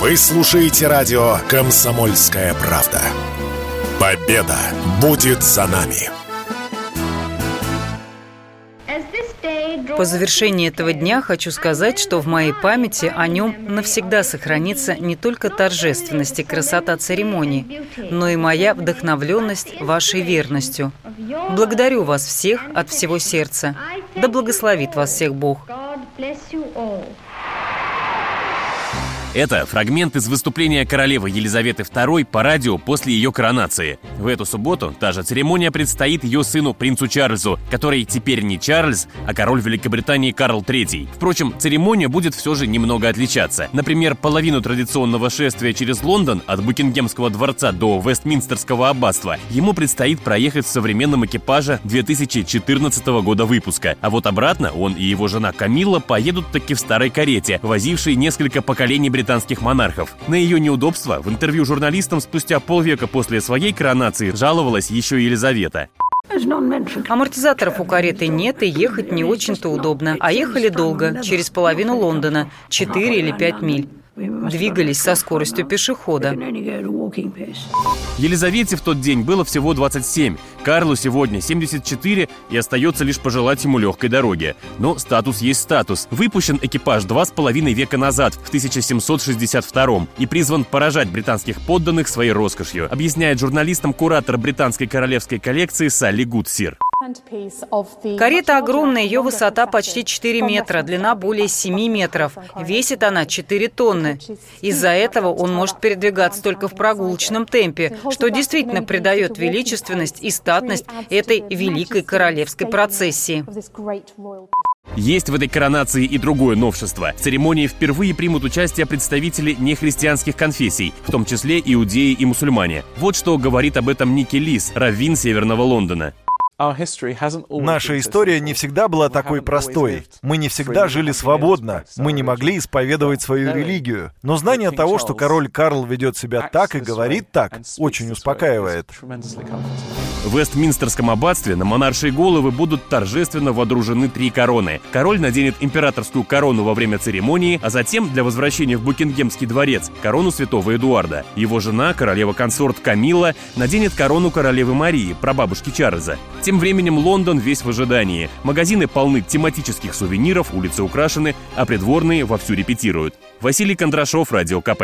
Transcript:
Вы слушаете радио «Комсомольская правда». Победа будет за нами. По завершении этого дня хочу сказать, что в моей памяти о нем навсегда сохранится не только торжественность и красота церемонии, но и моя вдохновленность вашей верностью. Благодарю вас всех от всего сердца. Да благословит вас всех Бог. Это фрагмент из выступления королевы Елизаветы II по радио после ее коронации. В эту субботу та же церемония предстоит ее сыну принцу Чарльзу, который теперь не Чарльз, а король Великобритании Карл III. Впрочем, церемония будет все же немного отличаться. Например, половину традиционного шествия через Лондон от Букингемского дворца до Вестминстерского аббатства ему предстоит проехать в современном экипаже 2014 года выпуска. А вот обратно он и его жена Камилла поедут таки в старой карете, возившей несколько поколений британских монархов. На ее неудобства в интервью журналистам спустя полвека после своей коронации жаловалась еще Елизавета. Амортизаторов у кареты нет и ехать не очень-то удобно. А ехали долго, через половину Лондона, 4 или 5 миль двигались со скоростью пешехода. Елизавете в тот день было всего 27, Карлу сегодня 74 и остается лишь пожелать ему легкой дороги. Но статус есть статус. Выпущен экипаж два с половиной века назад, в 1762 и призван поражать британских подданных своей роскошью, объясняет журналистам куратор британской королевской коллекции Салли Гудсир. Карета огромная, ее высота почти 4 метра, длина более 7 метров. Весит она 4 тонны. Из-за этого он может передвигаться только в прогулочном темпе, что действительно придает величественность и статность этой великой королевской процессии. Есть в этой коронации и другое новшество. В церемонии впервые примут участие представители нехристианских конфессий, в том числе иудеи и мусульмане. Вот что говорит об этом Ники Лис, раввин Северного Лондона. Наша история не всегда была такой простой. Мы не всегда жили свободно. Мы не могли исповедовать свою религию. Но знание того, что король Карл ведет себя так и говорит так, очень успокаивает. В Вестминстерском аббатстве на монаршие головы будут торжественно водружены три короны. Король наденет императорскую корону во время церемонии, а затем для возвращения в Букингемский дворец корону святого Эдуарда. Его жена, королева-консорт Камила, наденет корону королевы Марии, прабабушки Чарльза. Тем временем Лондон весь в ожидании. Магазины полны тематических сувениров, улицы украшены, а придворные вовсю репетируют. Василий Кондрашов, Радио КП.